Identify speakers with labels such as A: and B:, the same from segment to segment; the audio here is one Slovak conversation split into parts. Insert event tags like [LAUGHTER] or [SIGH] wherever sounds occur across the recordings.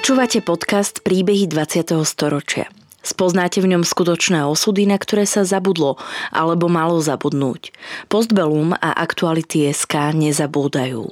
A: Počúvate podcast Príbehy 20. storočia. Spoznáte v ňom skutočné osudy, na ktoré sa zabudlo alebo malo zabudnúť. Postbellum a aktuality SK nezabúdajú.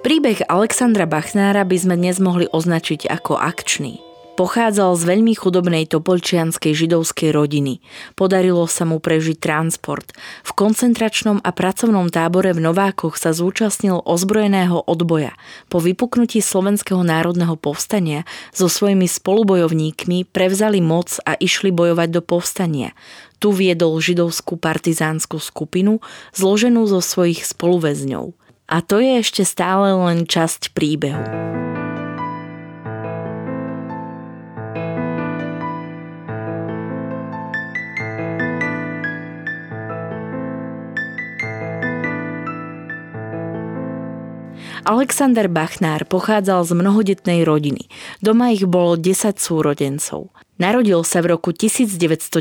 A: Príbeh Alexandra Bachnára by sme dnes mohli označiť ako akčný. Pochádzal z veľmi chudobnej topolčianskej židovskej rodiny. Podarilo sa mu prežiť transport. V koncentračnom a pracovnom tábore v Novákoch sa zúčastnil ozbrojeného odboja. Po vypuknutí Slovenského národného povstania so svojimi spolubojovníkmi prevzali moc a išli bojovať do povstania. Tu viedol židovskú partizánsku skupinu, zloženú zo svojich spoluväzňov. A to je ešte stále len časť príbehu. Alexander Bachnár pochádzal z mnohodetnej rodiny. Doma ich bolo 10 súrodencov. Narodil sa v roku 1919.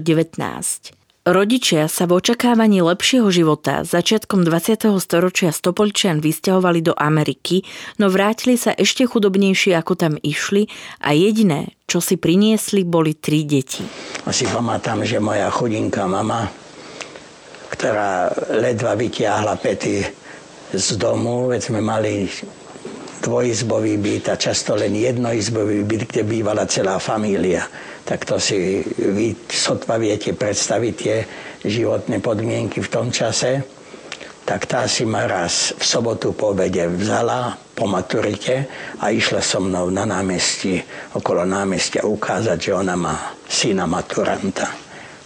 A: Rodičia sa v očakávaní lepšieho života začiatkom 20. storočia Stopolčian vysťahovali do Ameriky, no vrátili sa ešte chudobnejšie ako tam išli a jediné, čo si priniesli, boli tri deti.
B: Asi pamätám, že moja chudinká mama, ktorá ledva vytiahla pety z domu, veď sme mali dvojizbový byt a často len jednoizbový byt, kde bývala celá família. Tak to si vy sotva viete predstaviť tie životné podmienky v tom čase. Tak tá si ma raz v sobotu po obede vzala po maturite a išla so mnou na námestí, okolo námestia ukázať, že ona má syna maturanta.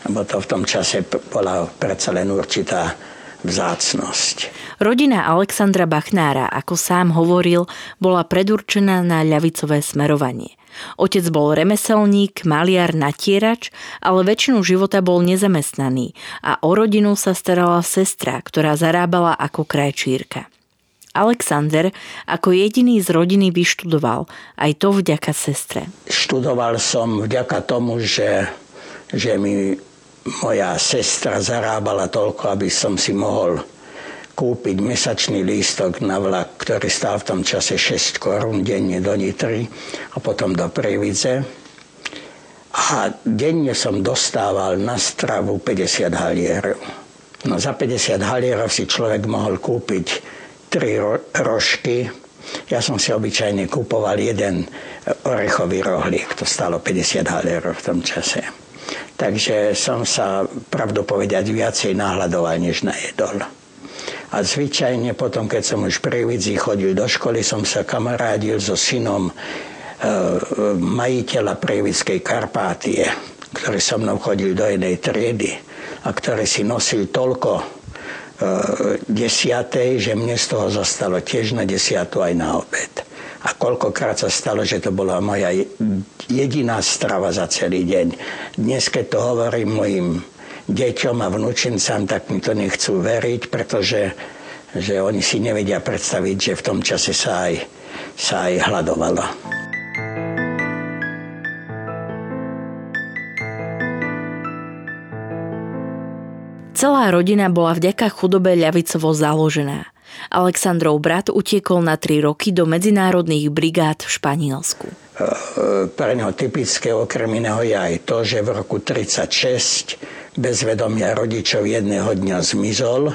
B: Lebo to v tom čase bola predsa len určitá vzácnosť.
A: Rodina Alexandra Bachnára, ako sám hovoril, bola predurčená na ľavicové smerovanie. Otec bol remeselník, maliar, natierač, ale väčšinu života bol nezamestnaný a o rodinu sa starala sestra, ktorá zarábala ako krajčírka. Alexander ako jediný z rodiny vyštudoval, aj to vďaka sestre.
B: Študoval som vďaka tomu, že, že mi moja sestra zarábala toľko, aby som si mohol kúpiť mesačný lístok na vlak, ktorý stál v tom čase 6 korún denne do Nitry a potom do Previdze. A denne som dostával na stravu 50 halierov. No za 50 halierov si človek mohol kúpiť 3 ro- rožky. Ja som si obyčajne kúpoval jeden orechový rohlík, to stalo 50 halierov v tom čase. Takže som sa, pravdu viacej nahľadoval, než najedol. A zvyčajne potom, keď som už pri Vidzi chodil do školy, som sa kamarádil so synom e, majiteľa Prievidskej Karpátie, ktorý so mnou chodil do jednej triedy a ktorý si nosil toľko e, desiatej, že mne z toho zostalo tiež na desiatu aj na obed. A koľkokrát sa stalo, že to bola moja jediná strava za celý deň. Dnes, keď to hovorím mojim deťom a vnúčencám, tak mi to nechcú veriť, pretože že oni si nevedia predstaviť, že v tom čase sa aj, sa aj hľadovalo.
A: Celá rodina bola vďaka chudobe ľavicovo založená. Aleksandrov brat utiekol na tri roky do medzinárodných brigád v Španielsku. E,
B: pre neho typické okrem iného je aj to, že v roku 1936 bez vedomia rodičov jedného dňa zmizol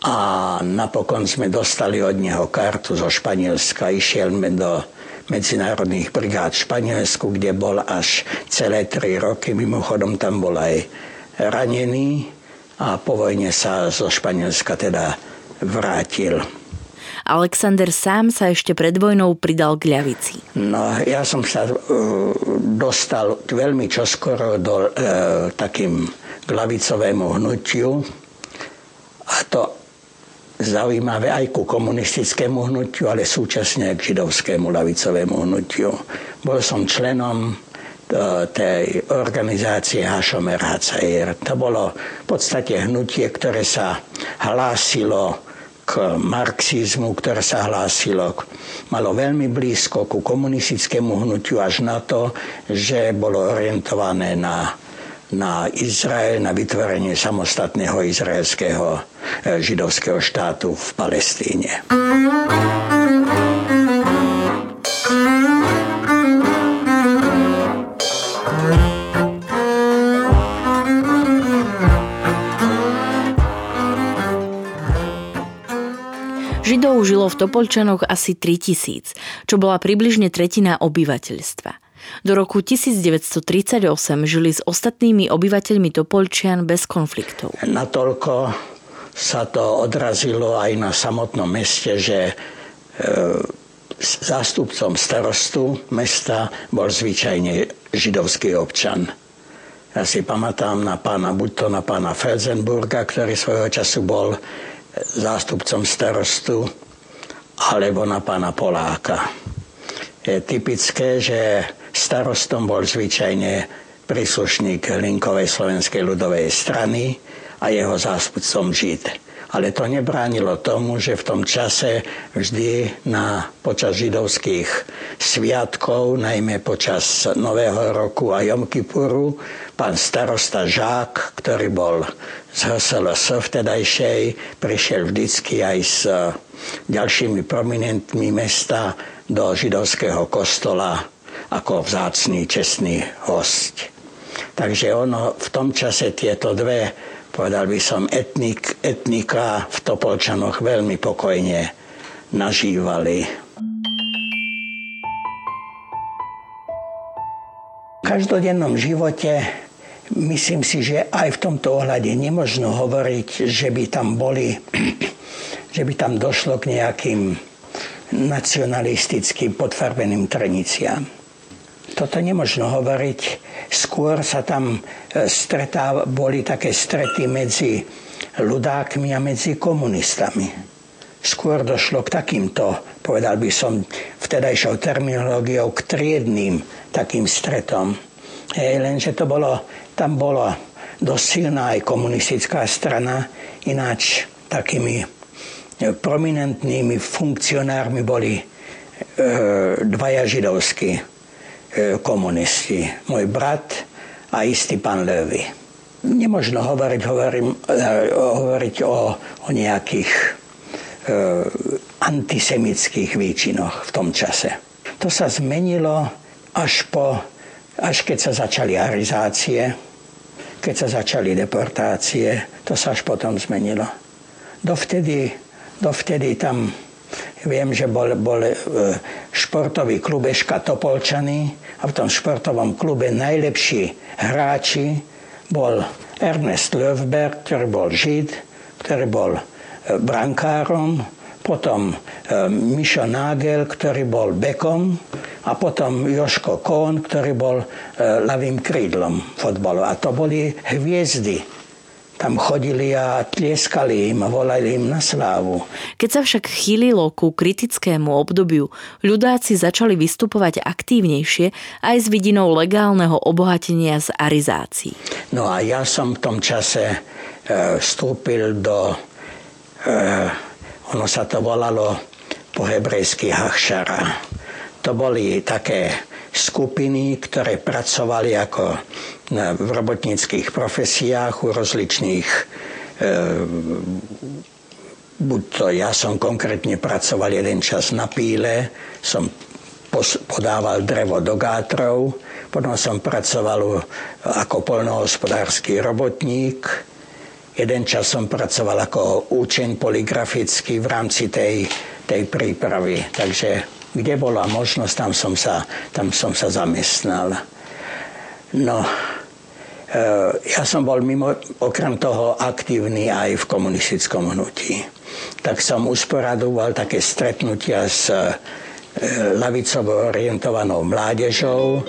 B: a napokon sme dostali od neho kartu zo Španielska. Išiel do medzinárodných brigád v Španielsku, kde bol až celé tri roky. Mimochodom tam bol aj ranený a po vojne sa zo Španielska teda vrátil.
A: Alexander sám sa ešte pred vojnou pridal k ľavici.
B: No, ja som sa uh, dostal veľmi čoskoro do uh, takým k lavicovému hnutiu a to zaujímavé aj ku komunistickému hnutiu, ale súčasne aj k židovskému lavicovému hnutiu. Bol som členom uh, tej organizácie Hašomer HCR. To bolo v podstate hnutie, ktoré sa hlásilo k marxizmu, ktoré sa hlásilo, malo veľmi blízko ku komunistickému hnutiu až na to, že bolo orientované na na Izrael, na vytvorenie samostatného izraelského e, židovského štátu v Palestíne.
A: Židov žilo v Topolčanoch asi 3000, čo bola približne tretina obyvateľstva. Do roku 1938 žili s ostatnými obyvateľmi Topolčian bez konfliktov.
B: Natoľko sa to odrazilo aj na samotnom meste, že e, zástupcom starostu mesta bol zvyčajne židovský občan. Ja si pamätám na pána, buď to na pána Felsenburga, ktorý svojho času bol zástupcom starostu alebo na pána Poláka. Je typické, že starostom bol zvyčajne príslušník Linkovej slovenskej ľudovej strany a jeho zástupcom Žid. Ale to nebránilo tomu, že v tom čase vždy na, počas židovských sviatkov, najmä počas Nového roku a Jom Kipuru, pán starosta Žák, ktorý bol z HSLS vtedajšej, prišiel vždycky aj s ďalšími prominentmi mesta do židovského kostola ako vzácný, čestný host. Takže ono v tom čase tieto dve povedal by som, etnik, etnika v Topolčanoch veľmi pokojne nažívali. V každodennom živote myslím si, že aj v tomto ohľade nemožno hovoriť, že by tam boli, že by tam došlo k nejakým nacionalistickým podfarbeným treniciám. Toto nemožno hovoriť Skôr sa tam e, stretá, boli také strety medzi ľudákmi a medzi komunistami. Skôr došlo k takýmto, povedal by som vtedajšou terminológiou, k triedným takým stretom. Hej, lenže to bolo, tam bolo dosť silná aj komunistická strana, ináč takými prominentnými funkcionármi boli e, dvaja židovskí E, komunisti. Môj brat a istý pán Levy. Nemožno hovoriť, hovorím, e, hovoriť o, o nejakých e, antisemických výčinoch v tom čase. To sa zmenilo až, po, až keď sa začali arizácie, keď sa začali deportácie, to sa až potom zmenilo. Dovtedy, dovtedy tam Viem, že bol, bol e, športový klub Eška Topolčany a v tom športovom klube najlepší hráči bol Ernest Löfberg, ktorý bol Žid, ktorý bol e, brankárom, potom e, Mišo Nagel, ktorý bol bekom a potom Joško Kohn, ktorý bol ľavým krídlom fotbalu. A to boli hviezdy tam chodili a tlieskali im a volali im na slávu.
A: Keď sa však chýlilo ku kritickému obdobiu, ľudáci začali vystupovať aktívnejšie aj s vidinou legálneho obohatenia z arizácií.
B: No a ja som v tom čase e, vstúpil do, e, ono sa to volalo po hebrejsky hachšara. To boli také skupiny, ktoré pracovali ako v robotníckých profesiách u rozličných e, buď to ja som konkrétne pracoval jeden čas na píle, som podával drevo do gátrov, potom som pracoval ako polnohospodársky robotník, jeden čas som pracoval ako účeň poligrafický v rámci tej, tej prípravy. Takže kde bola možnosť, tam som sa, tam som sa zamestnal. No, e, ja som bol mimo, okrem toho aktívny aj v komunistickom hnutí. Tak som usporadoval také stretnutia s e, lavicovo orientovanou mládežou.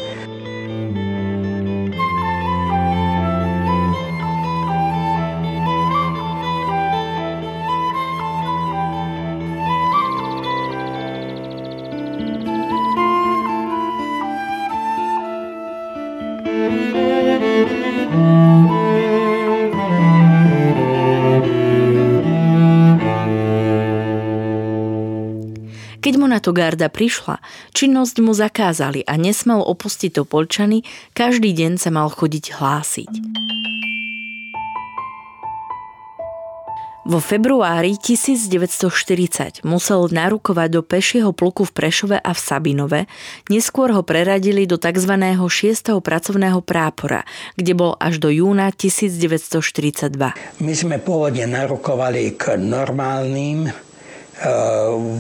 A: Keď mu na to garda prišla, činnosť mu zakázali a nesmel opustiť to polčany, každý deň sa mal chodiť hlásiť. Vo februári 1940 musel narukovať do pešieho pluku v Prešove a v Sabinove, neskôr ho preradili do tzv. 6. pracovného prápora, kde bol až do júna 1942.
B: My sme pôvodne narukovali k normálnym e,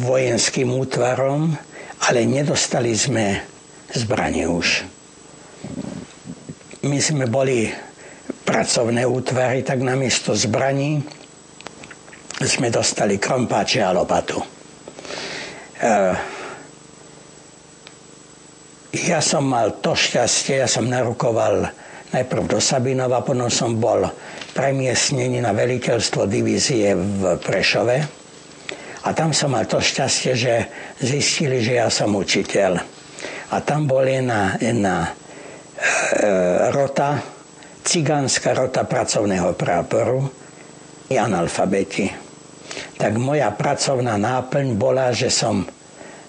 B: vojenským útvarom, ale nedostali sme zbranie už. My sme boli pracovné útvary, tak namiesto zbraní sme dostali krompáče a lopatu. Uh, ja som mal to šťastie, ja som narukoval najprv do Sabinova, potom som bol premiesnený na veliteľstvo divízie v Prešove. A tam som mal to šťastie, že zistili, že ja som učiteľ. A tam bol jedna, jedna e, rota, cigánska rota pracovného práporu i analfabeti tak moja pracovná náplň bola, že som,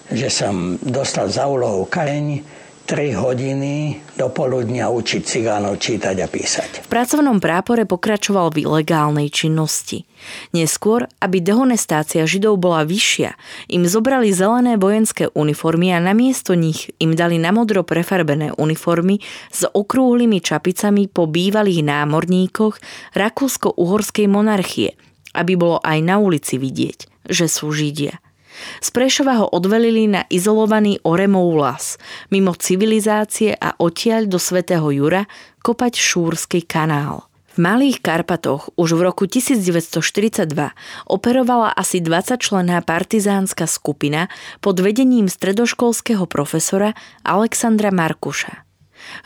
B: že som dostal za úlohu kareň 3 hodiny do poludnia učiť cigánov čítať a písať.
A: V pracovnom prápore pokračoval v ilegálnej činnosti. Neskôr, aby dehonestácia Židov bola vyššia, im zobrali zelené vojenské uniformy a namiesto nich im dali namodro prefarbené uniformy s okrúhlymi čapicami po bývalých námorníkoch Rakúsko-Uhorskej monarchie – aby bolo aj na ulici vidieť, že sú Židia. Z Prešova ho odvelili na izolovaný Oremov las, mimo civilizácie a odtiaľ do Svetého Jura kopať Šúrsky kanál. V Malých Karpatoch už v roku 1942 operovala asi 20 člená partizánska skupina pod vedením stredoškolského profesora Alexandra Markuša.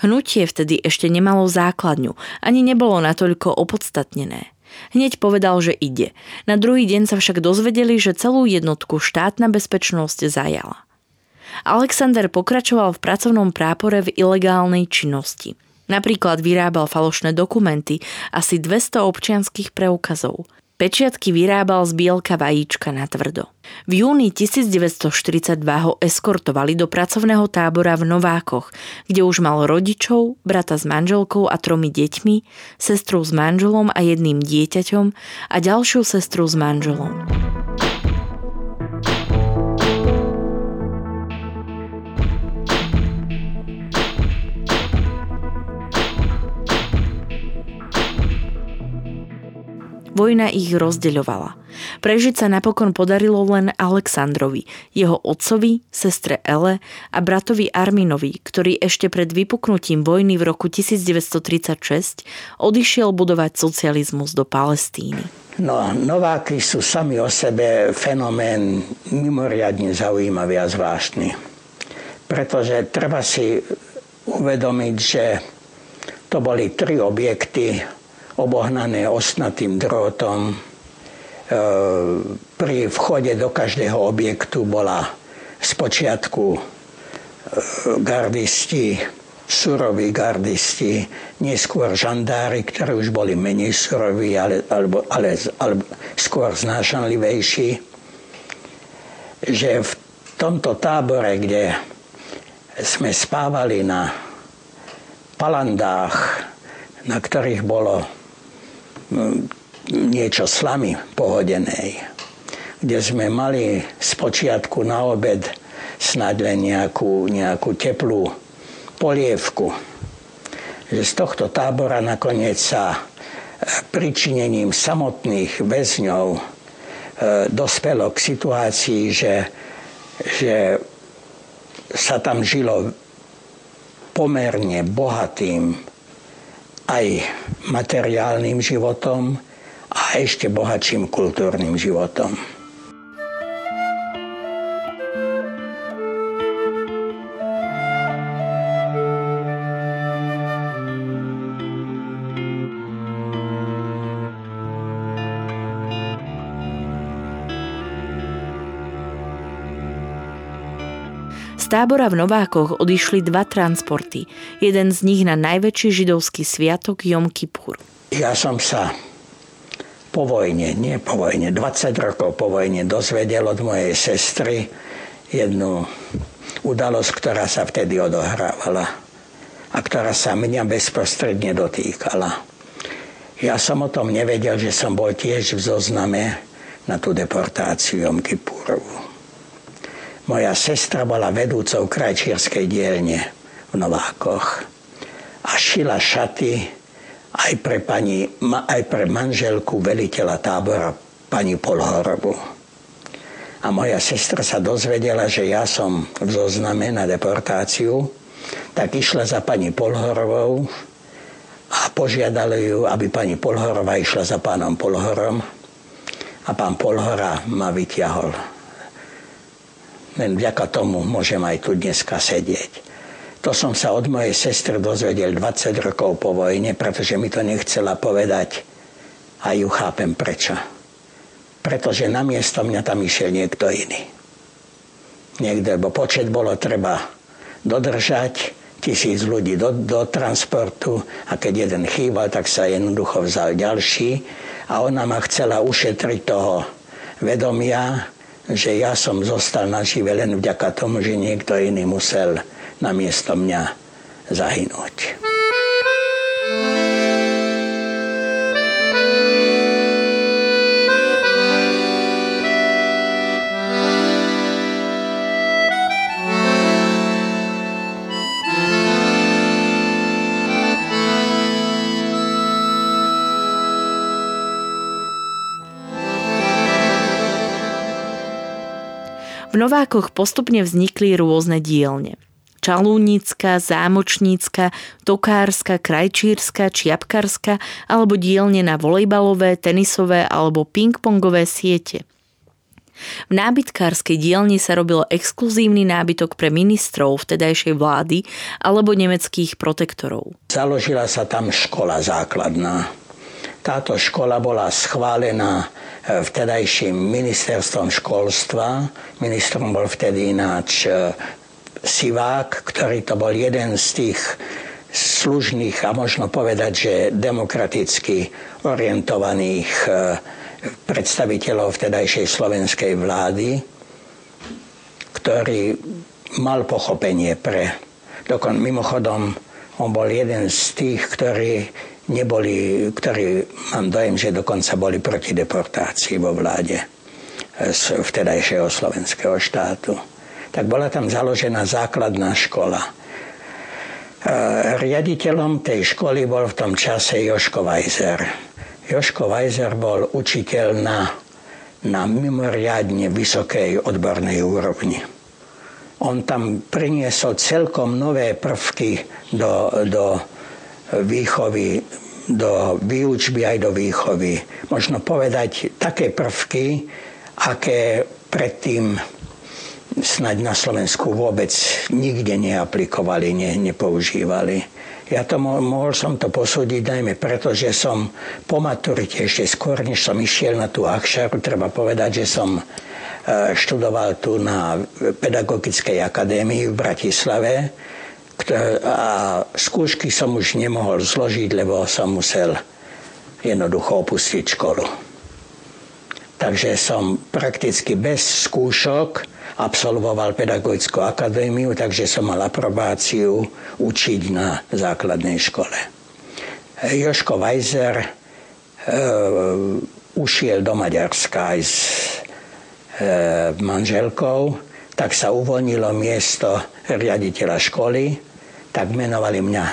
A: Hnutie vtedy ešte nemalo základňu, ani nebolo natoľko opodstatnené. Hneď povedal, že ide. Na druhý deň sa však dozvedeli, že celú jednotku štátna bezpečnosť zajala. Alexander pokračoval v pracovnom prápore v ilegálnej činnosti. Napríklad vyrábal falošné dokumenty, asi 200 občianských preukazov – Pečiatky vyrábal z bielka vajíčka na tvrdo. V júni 1942 ho eskortovali do pracovného tábora v Novákoch, kde už mal rodičov, brata s manželkou a tromi deťmi, sestru s manželom a jedným dieťaťom a ďalšiu sestru s manželom. Vojna ich rozdeľovala. Prežiť sa napokon podarilo len Aleksandrovi, jeho otcovi, sestre Ele a bratovi Arminovi, ktorý ešte pred vypuknutím vojny v roku 1936 odišiel budovať socializmus do Palestíny.
B: No, Nováky sú sami o sebe fenomén mimoriadne zaujímavý a zvláštny. Pretože treba si uvedomiť, že to boli tri objekty obohnané osnatým drôtom. E, pri vchode do každého objektu bola spočiatku e, gardisti, suroví gardisti, neskôr žandári, ktorí už boli menej suroví, ale, alebo, ale, ale skôr znášanlivejší. Že v tomto tábore, kde sme spávali na palandách, na ktorých bolo niečo slamy pohodenej, kde sme mali z počiatku na obed snad len nejakú, nejakú teplú polievku. Že z tohto tábora nakoniec sa pričinením samotných väzňov e, dospelo k situácii, že, že sa tam žilo pomerne bohatým aj materiálnym životom a ešte bohatším kultúrnym životom.
A: Tábora v Novákoch odišli dva transporty. Jeden z nich na najväčší židovský sviatok Jom Kippur.
B: Ja som sa po vojne, nie po vojne, 20 rokov po vojne dozvedel od mojej sestry jednu udalosť, ktorá sa vtedy odohrávala a ktorá sa mňa bezprostredne dotýkala. Ja som o tom nevedel, že som bol tiež v zozname na tú deportáciu Jom Kipurovú. Moja sestra bola vedúcou krajčírskej dielne v Novákoch a šila šaty aj pre, pani, aj pre manželku veliteľa tábora pani Polhorovu. A moja sestra sa dozvedela, že ja som v zozname na deportáciu, tak išla za pani Polhorovou a požiadali ju, aby pani Polhorová išla za pánom Polhorom a pán Polhora ma vyťahol. Len vďaka tomu môžem aj tu dneska sedieť. To som sa od mojej sestry dozvedel 20 rokov po vojne, pretože mi to nechcela povedať a ju chápem prečo. Pretože namiesto mňa tam išiel niekto iný. Niekde, bo počet bolo treba dodržať, tisíc ľudí do, do transportu a keď jeden chýbal, tak sa jednoducho vzal ďalší a ona ma chcela ušetriť toho vedomia, že ja som zostal nažive len vďaka tomu, že niekto iný musel namiesto mňa zahynúť.
A: V Novákoch postupne vznikli rôzne dielne. Čalúnická, Zámočnícka, Tokárska, Krajčírska, Čiapkarska alebo dielne na volejbalové, tenisové alebo pingpongové siete. V nábytkárskej dielni sa robilo exkluzívny nábytok pre ministrov vtedajšej vlády alebo nemeckých protektorov.
B: Založila sa tam škola základná. Táto škola bola schválená vtedajším ministerstvom školstva. Ministrom bol vtedy ináč e, Sivák, ktorý to bol jeden z tých služných a možno povedať, že demokraticky orientovaných e, predstaviteľov vtedajšej slovenskej vlády, ktorý mal pochopenie pre... Dokon, mimochodom, on bol jeden z tých, ktorí neboli, ktorí mám dojem, že dokonca boli proti deportácii vo vláde z vtedajšieho slovenského štátu. Tak bola tam založená základná škola. E, riaditeľom tej školy bol v tom čase Joško Weiser. Joško Weiser bol učiteľ na, na mimoriadne vysokej odbornej úrovni. On tam priniesol celkom nové prvky do, do výchovy, do výučby aj do výchovy. Možno povedať také prvky, aké predtým snaď na Slovensku vôbec nikde neaplikovali, ne, nepoužívali. Ja to mohol som to posúdiť najmä preto, že som po maturite ešte skôr, než som išiel na tú Akšaru, treba povedať, že som e, študoval tu na Pedagogickej akadémii v Bratislave a skúšky som už nemohol zložiť, lebo som musel jednoducho opustiť školu. Takže som prakticky bez skúšok absolvoval pedagogickú akadémiu, takže som mal aprobáciu učiť na základnej škole. Joško Weiser e, ušiel do Maďarska aj s e, manželkou, tak sa uvoľnilo miesto riaditeľa školy tak menovali mňa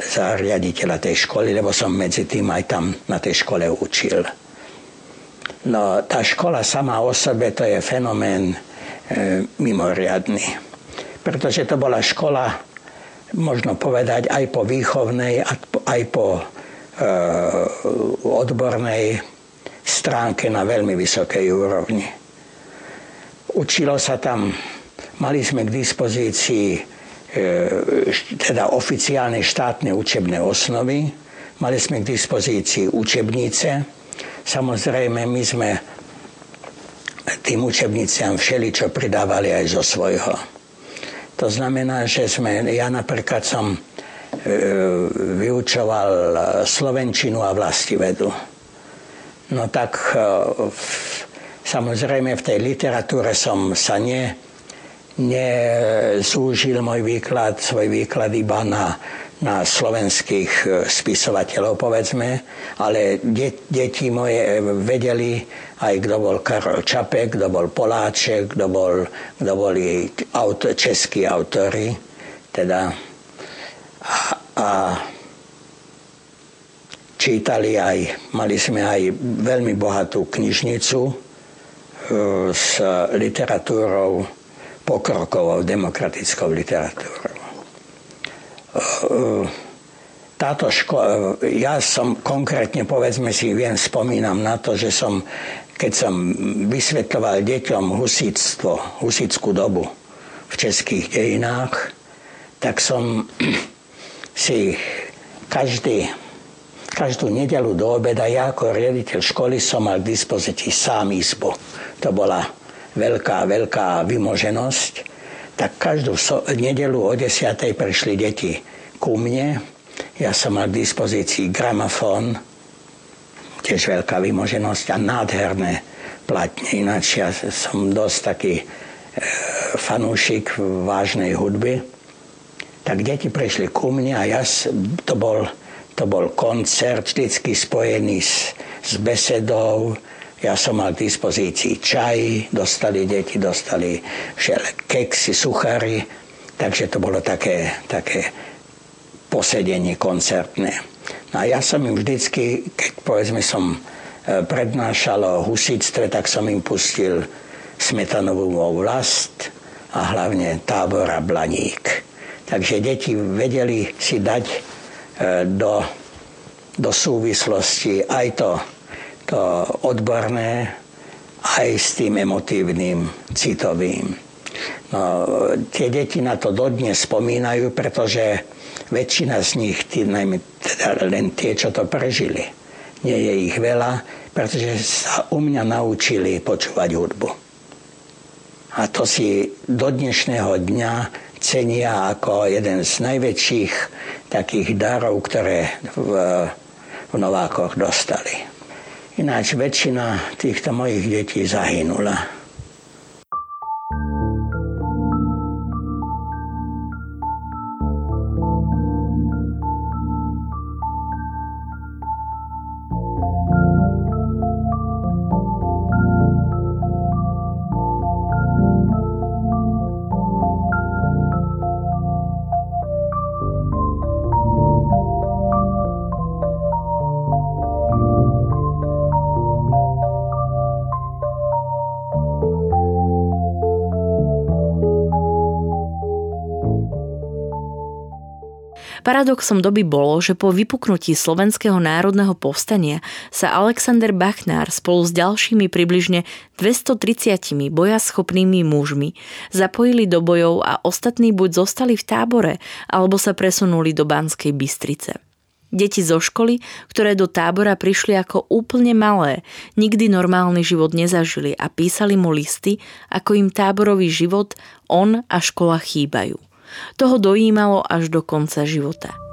B: za riaditeľa tej školy, lebo som medzi tým aj tam na tej škole učil. No tá škola sama o sebe to je fenomén e, mimoriadný. Pretože to bola škola, možno povedať, aj po výchovnej, aj po e, odbornej stránke na veľmi vysokej úrovni. Učilo sa tam, mali sme k dispozícii teda oficiálne štátne učebné osnovy. Mali sme k dispozícii učebnice. Samozrejme, my sme tým učebniciam všeličo pridávali aj zo svojho. To znamená, že sme, ja napríklad som e, vyučoval slovenčinu a vlastivedu. No tak e, samozrejme v tej literatúre som sa ne, nezúžil môj výklad, svoj výklad iba na, na slovenských e, spisovateľov, povedzme, ale de, deti moje vedeli aj kto bol Karol Čapek, kto bol Poláček, kto, bol, boli auto, českí autory. Teda a, a čítali aj, mali sme aj veľmi bohatú knižnicu e, s literatúrou pokrokovou demokratickou literatúrou. Táto škola, ja som konkrétne, povedzme si, viem, spomínam na to, že som, keď som vysvetľoval deťom husíctvo, husickú dobu v českých dejinách, tak som [CLEARS THROAT] si každý, každú nedelu do obeda, ja ako riaditeľ školy som mal k dispozícii sám izbu. To bola veľká, veľká vymoženosť, tak každú so, nedelu o 10. prišli deti ku mne. Ja som mal k dispozícii gramofón, tiež veľká vymoženosť a nádherné platne. Ináč ja som dosť taký e, fanúšik vážnej hudby. Tak deti prišli ku mne a ja, to, bol, to bol koncert vždycky spojený s, s besedou, ja som mal k dispozícii čaj, dostali deti, dostali všele keksy, suchary, takže to bolo také, také posedenie koncertné. No a ja som im vždycky, keď povedzme som e, prednášal o husíctve, tak som im pustil smetanovú vlast a hlavne tábora Blaník. Takže deti vedeli si dať e, do, do súvislosti aj to to odborné aj s tým emotívnym, citovým. No, tie deti na to dodnes spomínajú, pretože väčšina z nich, tí, najmä teda len tie, čo to prežili, nie je ich veľa, pretože sa u mňa naučili počúvať hudbu. A to si do dnešného dňa cenia ako jeden z najväčších takých darov, ktoré v, v Novákoch dostali. Ináč väčšina týchto mojich detí zahynula.
A: Paradoxom doby bolo, že po vypuknutí Slovenského národného povstania sa Alexander Bachnár spolu s ďalšími približne 230 bojaschopnými mužmi zapojili do bojov a ostatní buď zostali v tábore, alebo sa presunuli do Banskej Bystrice. Deti zo školy, ktoré do tábora prišli ako úplne malé, nikdy normálny život nezažili a písali mu listy, ako im táborový život, on a škola chýbajú. Toho dojímalo až do konca života.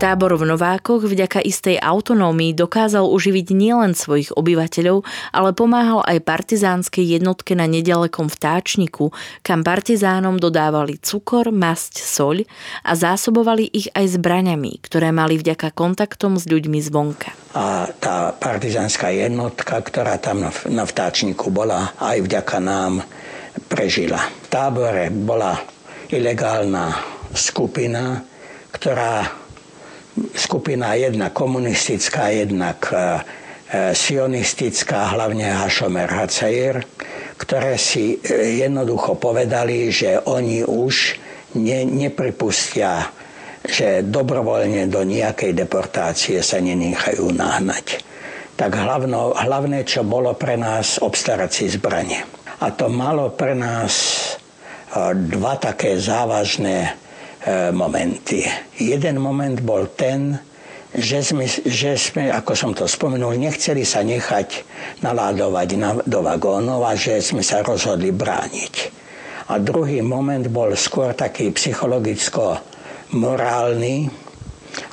A: Tábor v Novákoch vďaka istej autonómii dokázal uživiť nielen svojich obyvateľov, ale pomáhal aj partizánskej jednotke na nedalekom vtáčniku, kam partizánom dodávali cukor, masť, soľ a zásobovali ich aj zbraňami, ktoré mali vďaka kontaktom s ľuďmi zvonka.
B: A tá partizánska jednotka, ktorá tam na vtáčniku bola, aj vďaka nám prežila. V tábore bola ilegálna skupina, ktorá skupina jedna komunistická, jednak e, e, sionistická, hlavne Hašomer Hacair, ktoré si e, jednoducho povedali, že oni už ne, nepripustia, že dobrovoľne do nejakej deportácie sa nenechajú nahnať. Tak hlavno, hlavné, čo bolo pre nás, obstarať si zbranie. A to malo pre nás dva také závažné momenty. Jeden moment bol ten, že sme, že sme, ako som to spomenul, nechceli sa nechať naládovať na, do vagónov a že sme sa rozhodli brániť. A druhý moment bol skôr taký psychologicko-morálny.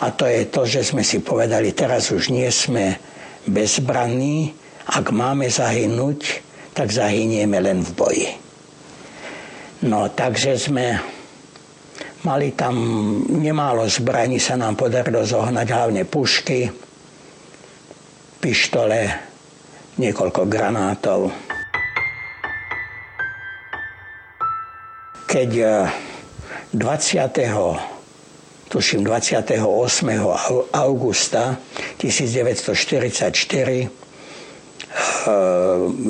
B: A to je to, že sme si povedali, teraz už nie sme bezbranní. Ak máme zahynúť, tak zahynieme len v boji. No, takže sme mali tam nemálo zbraní, sa nám podarilo zohnať hlavne pušky, pištole, niekoľko granátov. keď 20. E, tuším 28. augusta 1944 e,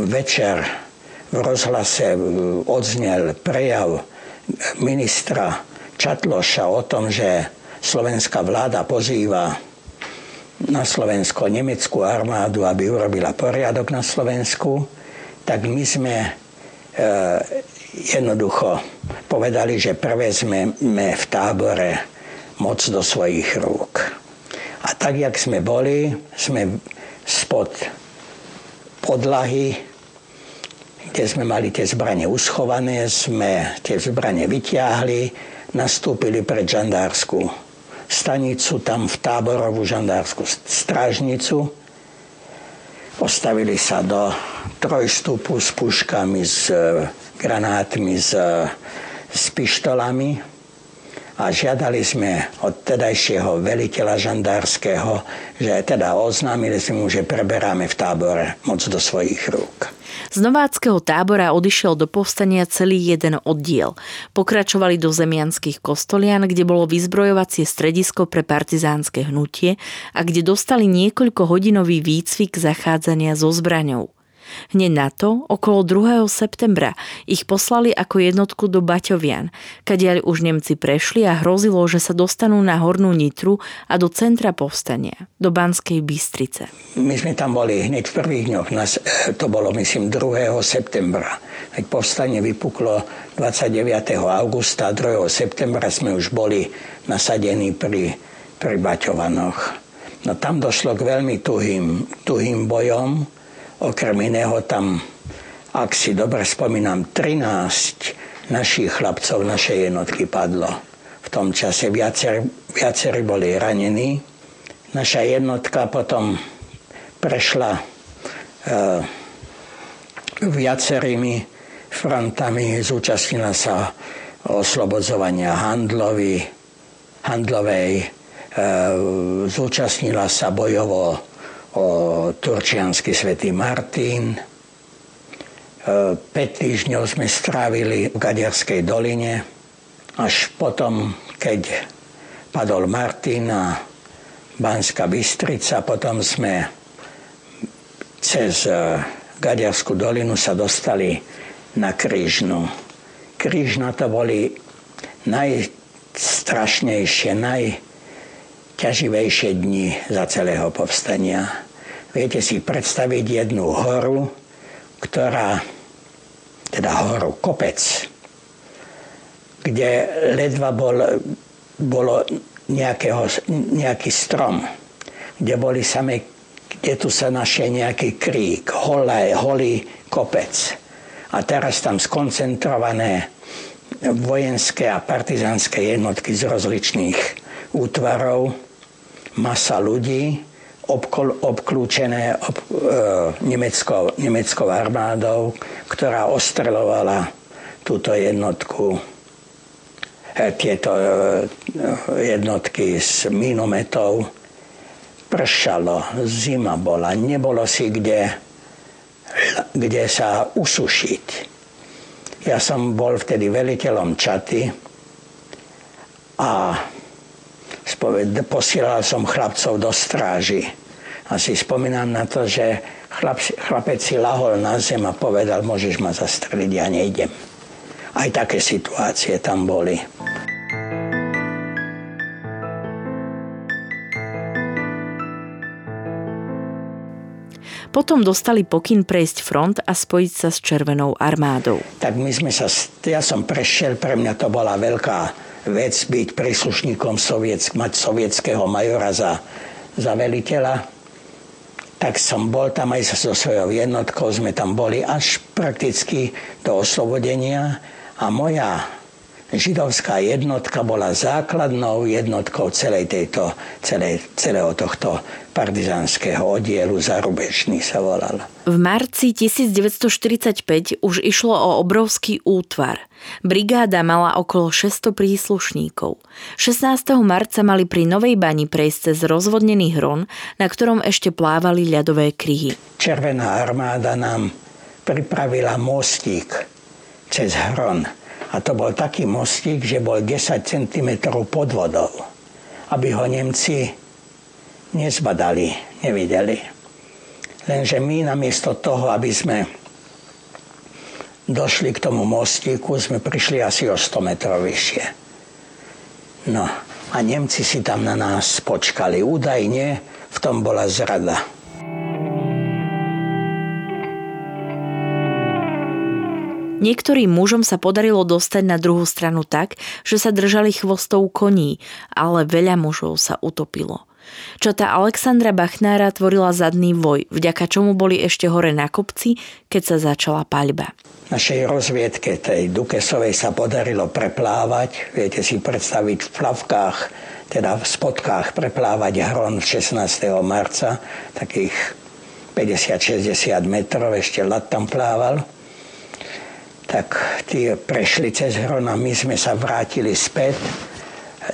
B: večer v rozhlase odznel prejav ministra Čatloša o tom, že slovenská vláda pozýva na Slovensko nemeckú armádu, aby urobila poriadok na Slovensku, tak my sme e, jednoducho povedali, že prevezme v tábore moc do svojich rúk. A tak, jak sme boli, sme spod podlahy, kde sme mali tie zbranie uschované, sme tie zbranie vyťahli, nastúpili pred žandárskú stanicu, tam v táborovú žandárskú strážnicu, postavili sa do trojstupu s puškami, s granátmi, s, s pištolami a žiadali sme od tedajšieho veliteľa žandárskeho, že teda oznámili sme mu, že preberáme v tábore moc do svojich rúk.
A: Z nováckého tábora odišiel do povstania celý jeden oddiel. Pokračovali do zemianských kostolian, kde bolo vyzbrojovacie stredisko pre partizánske hnutie a kde dostali niekoľko hodinový výcvik zachádzania so zbraňou. Hneď na to, okolo 2. septembra, ich poslali ako jednotku do Baťovian, kadiaľ už Nemci prešli a hrozilo, že sa dostanú na Hornú Nitru a do centra povstania, do Banskej Bystrice.
B: My sme tam boli hneď v prvých dňoch, to bolo myslím 2. septembra. Keď povstanie vypuklo 29. augusta a 2. septembra sme už boli nasadení pri, pri Baťovanoch. No tam došlo k veľmi tuhým, tuhým bojom, Okrem iného tam, ak si dobre spomínam, 13 našich chlapcov našej jednotky padlo. V tom čase viacer, viacerí boli ranení. Naša jednotka potom prešla e, viacerými frontami, zúčastnila sa oslobodzovania handlovi, handlovej, e, zúčastnila sa bojovo o turčiansky svätý Martin. 5 e, týždňov sme strávili v Gadiarskej doline, až potom, keď padol Martin a Banská Bystrica, potom sme cez e, Gadiarskú dolinu sa dostali na Krížnu. Krížna to boli najstrašnejšie, najťaživejšie dni za celého povstania Viete si predstaviť jednu horu, ktorá, teda horu, kopec, kde ledva bol, bolo nejakého, nejaký strom, kde boli same, kde tu sa našiel nejaký krík, holé, holý kopec. A teraz tam skoncentrované vojenské a partizánske jednotky z rozličných útvarov, masa ľudí, obkol, obklúčené ob, e, nemeckou, nemeckou armádou, ktorá ostrelovala túto jednotku e, tieto e, jednotky s minometov. Pršalo, zima bola, nebolo si kde, kde sa usušiť. Ja som bol vtedy veliteľom čaty a posielal som chlapcov do stráži. A si spomínam na to, že chlap, chlapec si lahol na zem a povedal, môžeš ma zastreliť, ja nejdem. Aj také situácie tam boli.
A: Potom dostali pokyn prejsť front a spojiť sa s Červenou armádou.
B: Tak my sme sa, ja som prešiel, pre mňa to bola veľká vec byť príslušníkom sovietsk, mať sovietského majora za, za veliteľa. Tak som bol tam aj so svojou jednotkou, sme tam boli až prakticky do oslobodenia A moja židovská jednotka bola základnou jednotkou celej tejto, celej, celého tohto partizánskeho oddielu Zarubežný sa volal.
A: V marci 1945 už išlo o obrovský útvar. Brigáda mala okolo 600 príslušníkov. 16. marca mali pri Novej bani prejsť cez rozvodnený hron, na ktorom ešte plávali ľadové kryhy.
B: Červená armáda nám pripravila mostík cez hron a to bol taký mostík, že bol 10 cm pod vodou, aby ho Nemci nezbadali, nevideli. Lenže my namiesto toho, aby sme došli k tomu mostíku, sme prišli asi o 100 metrov vyššie. No a Nemci si tam na nás počkali. Údajne v tom bola zrada.
A: Niektorým mužom sa podarilo dostať na druhú stranu tak, že sa držali chvostov koní, ale veľa mužov sa utopilo. Čo tá Alexandra Bachnára tvorila zadný voj, vďaka čomu boli ešte hore na kopci, keď sa začala paľba.
B: Našej rozviedke tej Dukesovej sa podarilo preplávať, viete si predstaviť v plavkách, teda v spodkách preplávať hron 16. marca, takých 50-60 metrov, ešte lat tam plával tak tí prešli cez Hron a my sme sa vrátili späť,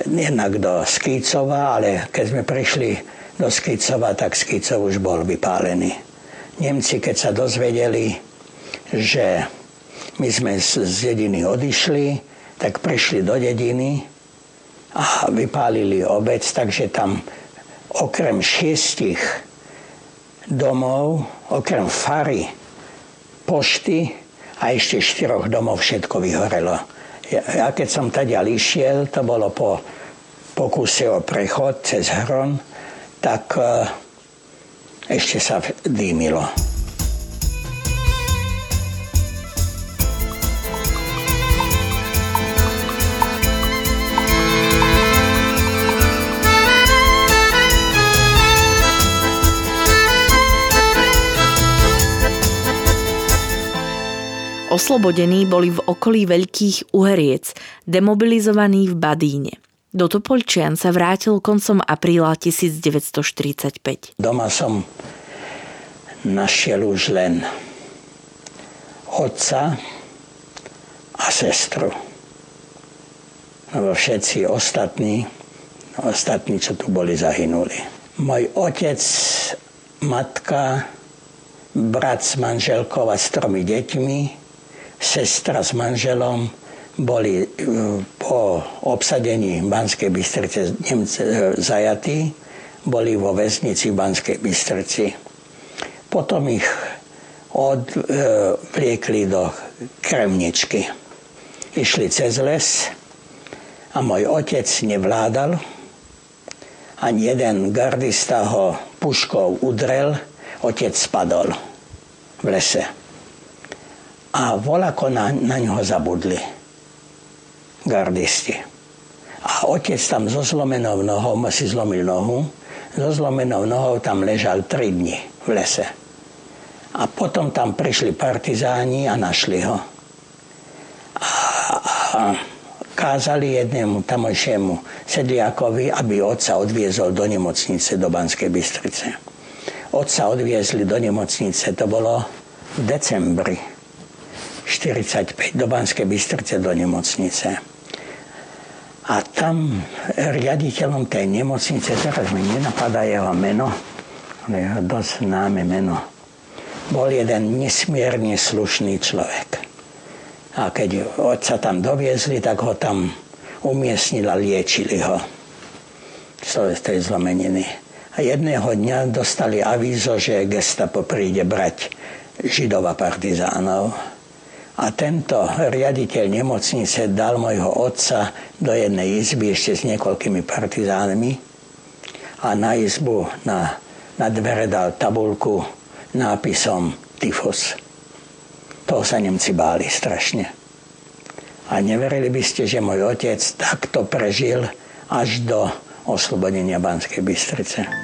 B: jednak do Skýcova, ale keď sme prišli do Skýcova, tak Skýcov už bol vypálený. Nemci, keď sa dozvedeli, že my sme z dediny odišli, tak prišli do dediny a vypálili obec, takže tam okrem šiestich domov, okrem fary, pošty, a ešte štyroch domov všetko vyhorelo. Ja, keď som tady išiel, to bolo po pokuse o prechod cez Hron, tak uh, ešte sa dýmilo.
A: Oslobodení boli v okolí veľkých uheriec, demobilizovaní v Badíne. Do Topolčian sa vrátil koncom apríla 1945.
B: Doma som našiel už len otca a sestru. Lebo všetci ostatní, ostatní, čo tu boli, zahynuli. Môj otec, matka, brat s manželkou a s tromi deťmi, sestra s manželom boli e, po obsadení Banskej Bystrice Nemce e, zajatí, boli vo väznici v Banskej Bystrici. Potom ich odvliekli do Kremničky. Išli cez les a môj otec nevládal. Ani jeden gardista ho puškou udrel, otec spadol v lese a volako na, na ňoho zabudli gardisti. A otec tam so zlomenou nohou, si zlomil nohu, so zlomenou nohou tam ležal tri dni v lese. A potom tam prišli partizáni a našli ho. A, a kázali jednému tamojšiemu sedliakovi, aby otca odviezol do nemocnice do Banskej Bystrice. Otca odviezli do nemocnice, to bolo v decembri 45 do Banskej Bystrice do nemocnice. A tam riaditeľom tej nemocnice, teraz mi nenapadá jeho meno, ale jeho dosť známe meno, bol jeden nesmierne slušný človek. A keď otca tam doviezli, tak ho tam umiestnili a liečili ho z tej zlomeniny. A jedného dňa dostali avízo, že gestapo príde brať židova partizánov a tento riaditeľ nemocnice dal mojho otca do jednej izby ešte s niekoľkými partizánmi a na izbu, na, na dvere dal tabulku nápisom tyfus. Toho sa Nemci báli strašne. A neverili by ste, že môj otec takto prežil až do oslobodenia Banskej Bystrice.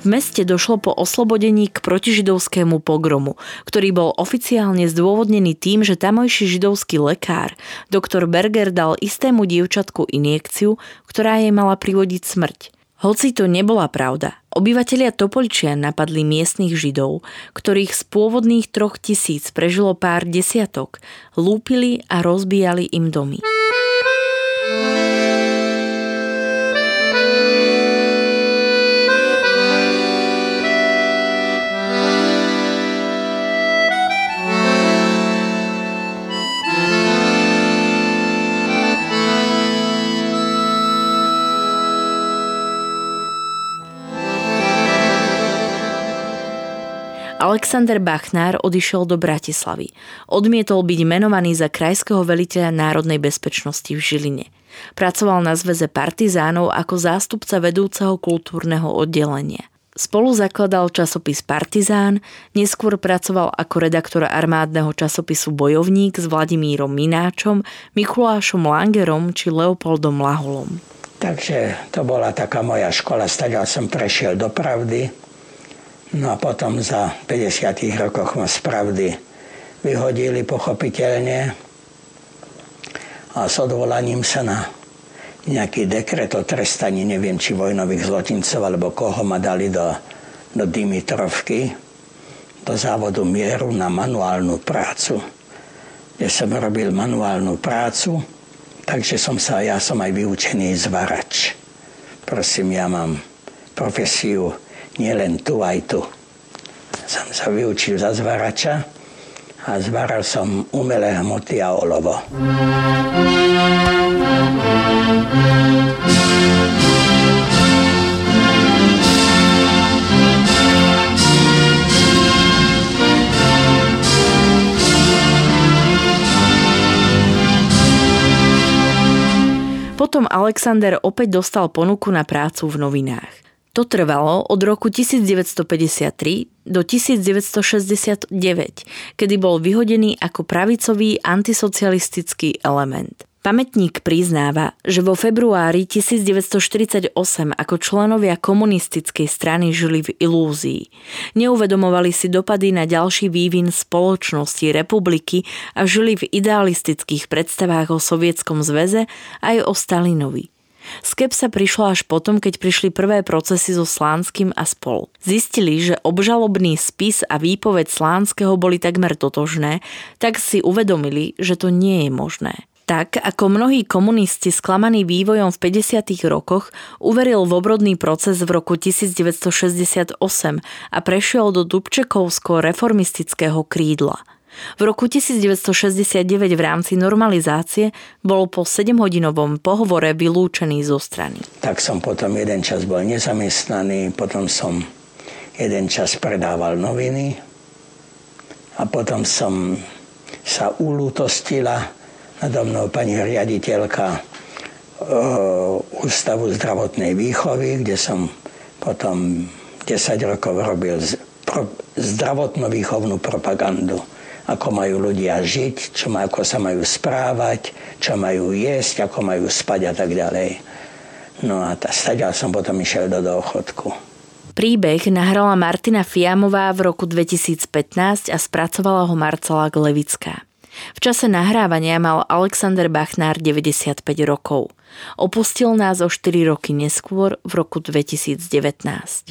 A: V meste došlo po oslobodení k protižidovskému pogromu, ktorý bol oficiálne zdôvodnený tým, že tamojší židovský lekár, doktor Berger dal istému dievčatku injekciu, ktorá jej mala privodiť smrť. Hoci to nebola pravda, obyvatelia Topolčia napadli miestnych židov, ktorých z pôvodných troch tisíc prežilo pár desiatok, lúpili a rozbíjali im domy. Alexander Bachnár odišiel do Bratislavy. Odmietol byť menovaný za krajského veliteľa národnej bezpečnosti v Žiline. Pracoval na zväze partizánov ako zástupca vedúceho kultúrneho oddelenia. Spolu zakladal časopis Partizán, neskôr pracoval ako redaktor armádneho časopisu Bojovník s Vladimírom Mináčom, Mikulášom Langerom či Leopoldom Laholom.
B: Takže to bola taká moja škola, stadiaľ som prešiel do pravdy No a potom za 50 rokoch ma z pravdy vyhodili pochopiteľne a s odvolaním sa na nejaký dekret o trestaní, neviem, či vojnových zločincov, alebo koho ma dali do, do Dimitrovky, do závodu mieru na manuálnu prácu, kde som robil manuálnu prácu, takže som sa, ja som aj vyučený zvarač. Prosím, ja mám profesiu nielen tu aj tu. Som sa vyučil za zvarača a zvaral som umelé hmoty a olovo.
A: Potom Alexander opäť dostal ponuku na prácu v novinách. To trvalo od roku 1953 do 1969, kedy bol vyhodený ako pravicový antisocialistický element. Pamätník priznáva, že vo februári 1948 ako členovia komunistickej strany žili v ilúzii. Neuvedomovali si dopady na ďalší vývin spoločnosti republiky a žili v idealistických predstavách o Sovietskom zväze aj o Stalinovi. Skepsa prišla až potom, keď prišli prvé procesy so Slánskym a spol. Zistili, že obžalobný spis a výpoveď Slánskeho boli takmer totožné, tak si uvedomili, že to nie je možné. Tak ako mnohí komunisti sklamaní vývojom v 50. rokoch, uveril v obrodný proces v roku 1968 a prešiel do Dubčekovsko-reformistického krídla – v roku 1969 v rámci normalizácie bol po 7-hodinovom pohovore vylúčený zo strany.
B: Tak som potom jeden čas bol nezamestnaný, potom som jeden čas predával noviny a potom som sa ulútostila nado mnou pani riaditeľka e, Ústavu zdravotnej výchovy, kde som potom 10 rokov robil zdravotno-výchovnú propagandu ako majú ľudia žiť, čo ma, ako sa majú správať, čo majú jesť, ako majú spať a tak ďalej. No a stadiaľ som potom išiel do dôchodku.
A: Príbeh nahrala Martina Fiamová v roku 2015 a spracovala ho Marcela Glevická. V čase nahrávania mal Alexander Bachnár 95 rokov. Opustil nás o 4 roky neskôr v roku 2019.